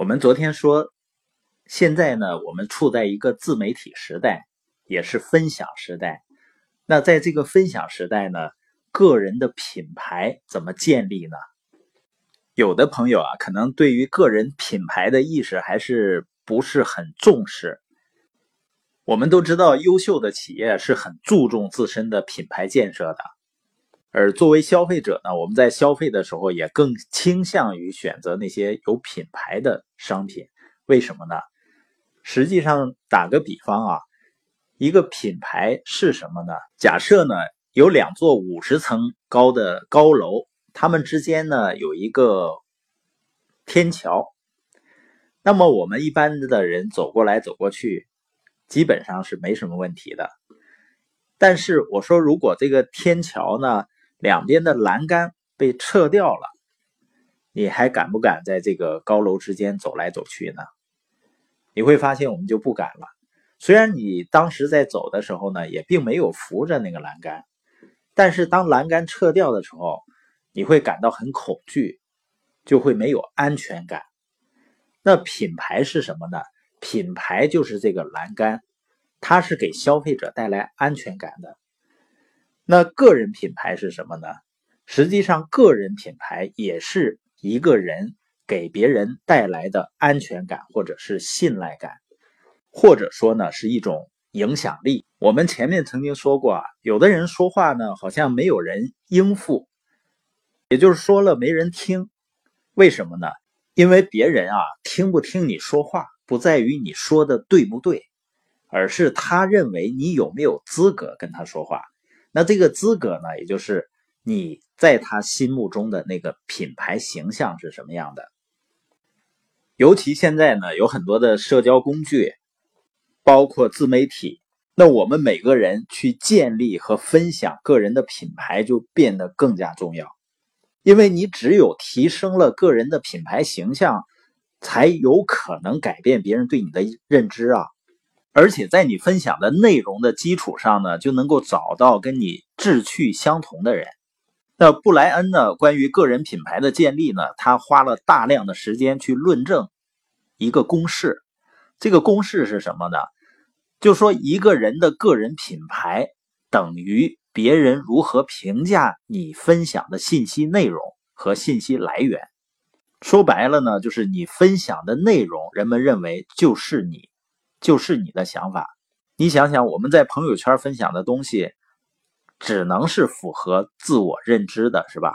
我们昨天说，现在呢，我们处在一个自媒体时代，也是分享时代。那在这个分享时代呢，个人的品牌怎么建立呢？有的朋友啊，可能对于个人品牌的意识还是不是很重视。我们都知道，优秀的企业是很注重自身的品牌建设的。而作为消费者呢，我们在消费的时候也更倾向于选择那些有品牌的商品。为什么呢？实际上，打个比方啊，一个品牌是什么呢？假设呢有两座五十层高的高楼，它们之间呢有一个天桥。那么我们一般的人走过来走过去，基本上是没什么问题的。但是我说，如果这个天桥呢？两边的栏杆被撤掉了，你还敢不敢在这个高楼之间走来走去呢？你会发现我们就不敢了。虽然你当时在走的时候呢，也并没有扶着那个栏杆，但是当栏杆撤掉的时候，你会感到很恐惧，就会没有安全感。那品牌是什么呢？品牌就是这个栏杆，它是给消费者带来安全感的。那个人品牌是什么呢？实际上，个人品牌也是一个人给别人带来的安全感，或者是信赖感，或者说呢是一种影响力。我们前面曾经说过啊，有的人说话呢好像没有人应付，也就是说了没人听。为什么呢？因为别人啊听不听你说话，不在于你说的对不对，而是他认为你有没有资格跟他说话。那这个资格呢，也就是你在他心目中的那个品牌形象是什么样的？尤其现在呢，有很多的社交工具，包括自媒体，那我们每个人去建立和分享个人的品牌就变得更加重要，因为你只有提升了个人的品牌形象，才有可能改变别人对你的认知啊。而且在你分享的内容的基础上呢，就能够找到跟你志趣相同的人。那布莱恩呢，关于个人品牌的建立呢，他花了大量的时间去论证一个公式。这个公式是什么呢？就说一个人的个人品牌等于别人如何评价你分享的信息内容和信息来源。说白了呢，就是你分享的内容，人们认为就是你。就是你的想法，你想想，我们在朋友圈分享的东西，只能是符合自我认知的，是吧？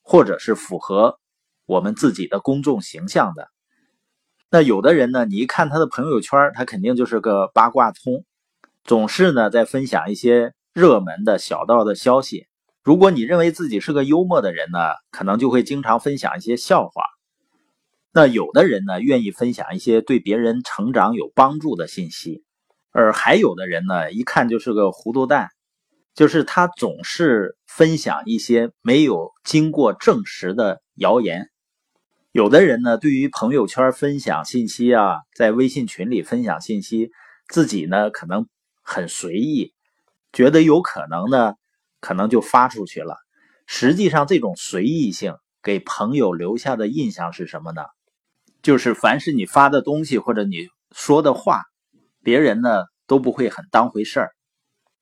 或者是符合我们自己的公众形象的。那有的人呢，你一看他的朋友圈，他肯定就是个八卦通，总是呢在分享一些热门的小道的消息。如果你认为自己是个幽默的人呢，可能就会经常分享一些笑话。那有的人呢，愿意分享一些对别人成长有帮助的信息，而还有的人呢，一看就是个糊涂蛋，就是他总是分享一些没有经过证实的谣言。有的人呢，对于朋友圈分享信息啊，在微信群里分享信息，自己呢可能很随意，觉得有可能呢，可能就发出去了。实际上，这种随意性给朋友留下的印象是什么呢？就是凡是你发的东西或者你说的话，别人呢都不会很当回事儿。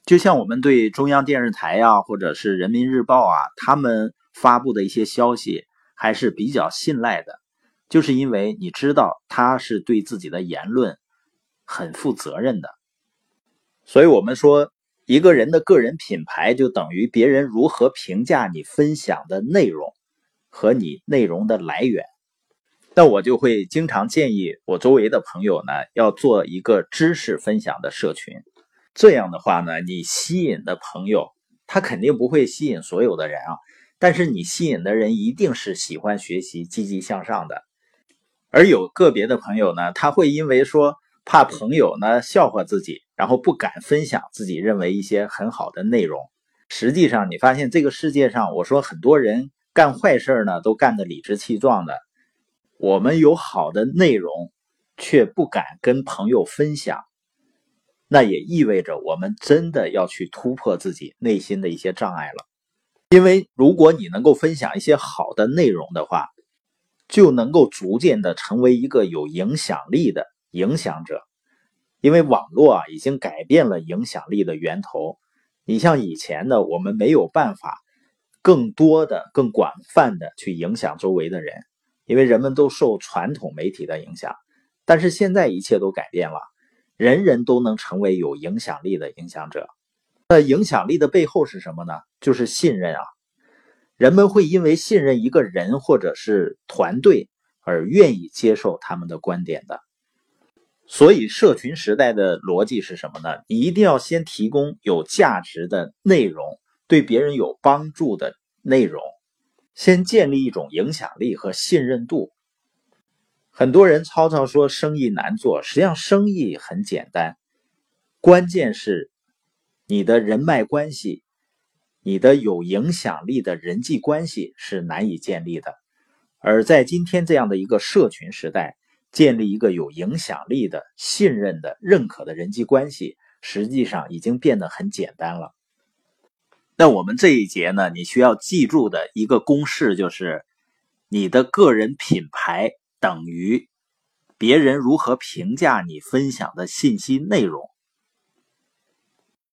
就像我们对中央电视台呀，或者是人民日报啊，他们发布的一些消息还是比较信赖的，就是因为你知道他是对自己的言论很负责任的。所以，我们说一个人的个人品牌就等于别人如何评价你分享的内容和你内容的来源。那我就会经常建议我周围的朋友呢，要做一个知识分享的社群。这样的话呢，你吸引的朋友，他肯定不会吸引所有的人啊。但是你吸引的人一定是喜欢学习、积极向上的。而有个别的朋友呢，他会因为说怕朋友呢笑话自己，然后不敢分享自己认为一些很好的内容。实际上，你发现这个世界上，我说很多人干坏事呢，都干得理直气壮的。我们有好的内容，却不敢跟朋友分享，那也意味着我们真的要去突破自己内心的一些障碍了。因为如果你能够分享一些好的内容的话，就能够逐渐的成为一个有影响力的影响者。因为网络啊，已经改变了影响力的源头。你像以前呢，我们没有办法更多的、更广泛的去影响周围的人，因为人们都受传统媒体的影响。但是现在一切都改变了，人人都能成为有影响力的影响者。那影响力的背后是什么呢？就是信任啊！人们会因为信任一个人或者是团队而愿意接受他们的观点的。所以，社群时代的逻辑是什么呢？你一定要先提供有价值的内容，对别人有帮助的内容，先建立一种影响力和信任度。很多人吵吵说生意难做，实际上生意很简单，关键是你的人脉关系，你的有影响力的人际关系是难以建立的。而在今天这样的一个社群时代，建立一个有影响力的、信任的、认可的人际关系，实际上已经变得很简单了。那我们这一节呢，你需要记住的一个公式就是：你的个人品牌等于别人如何评价你分享的信息内容。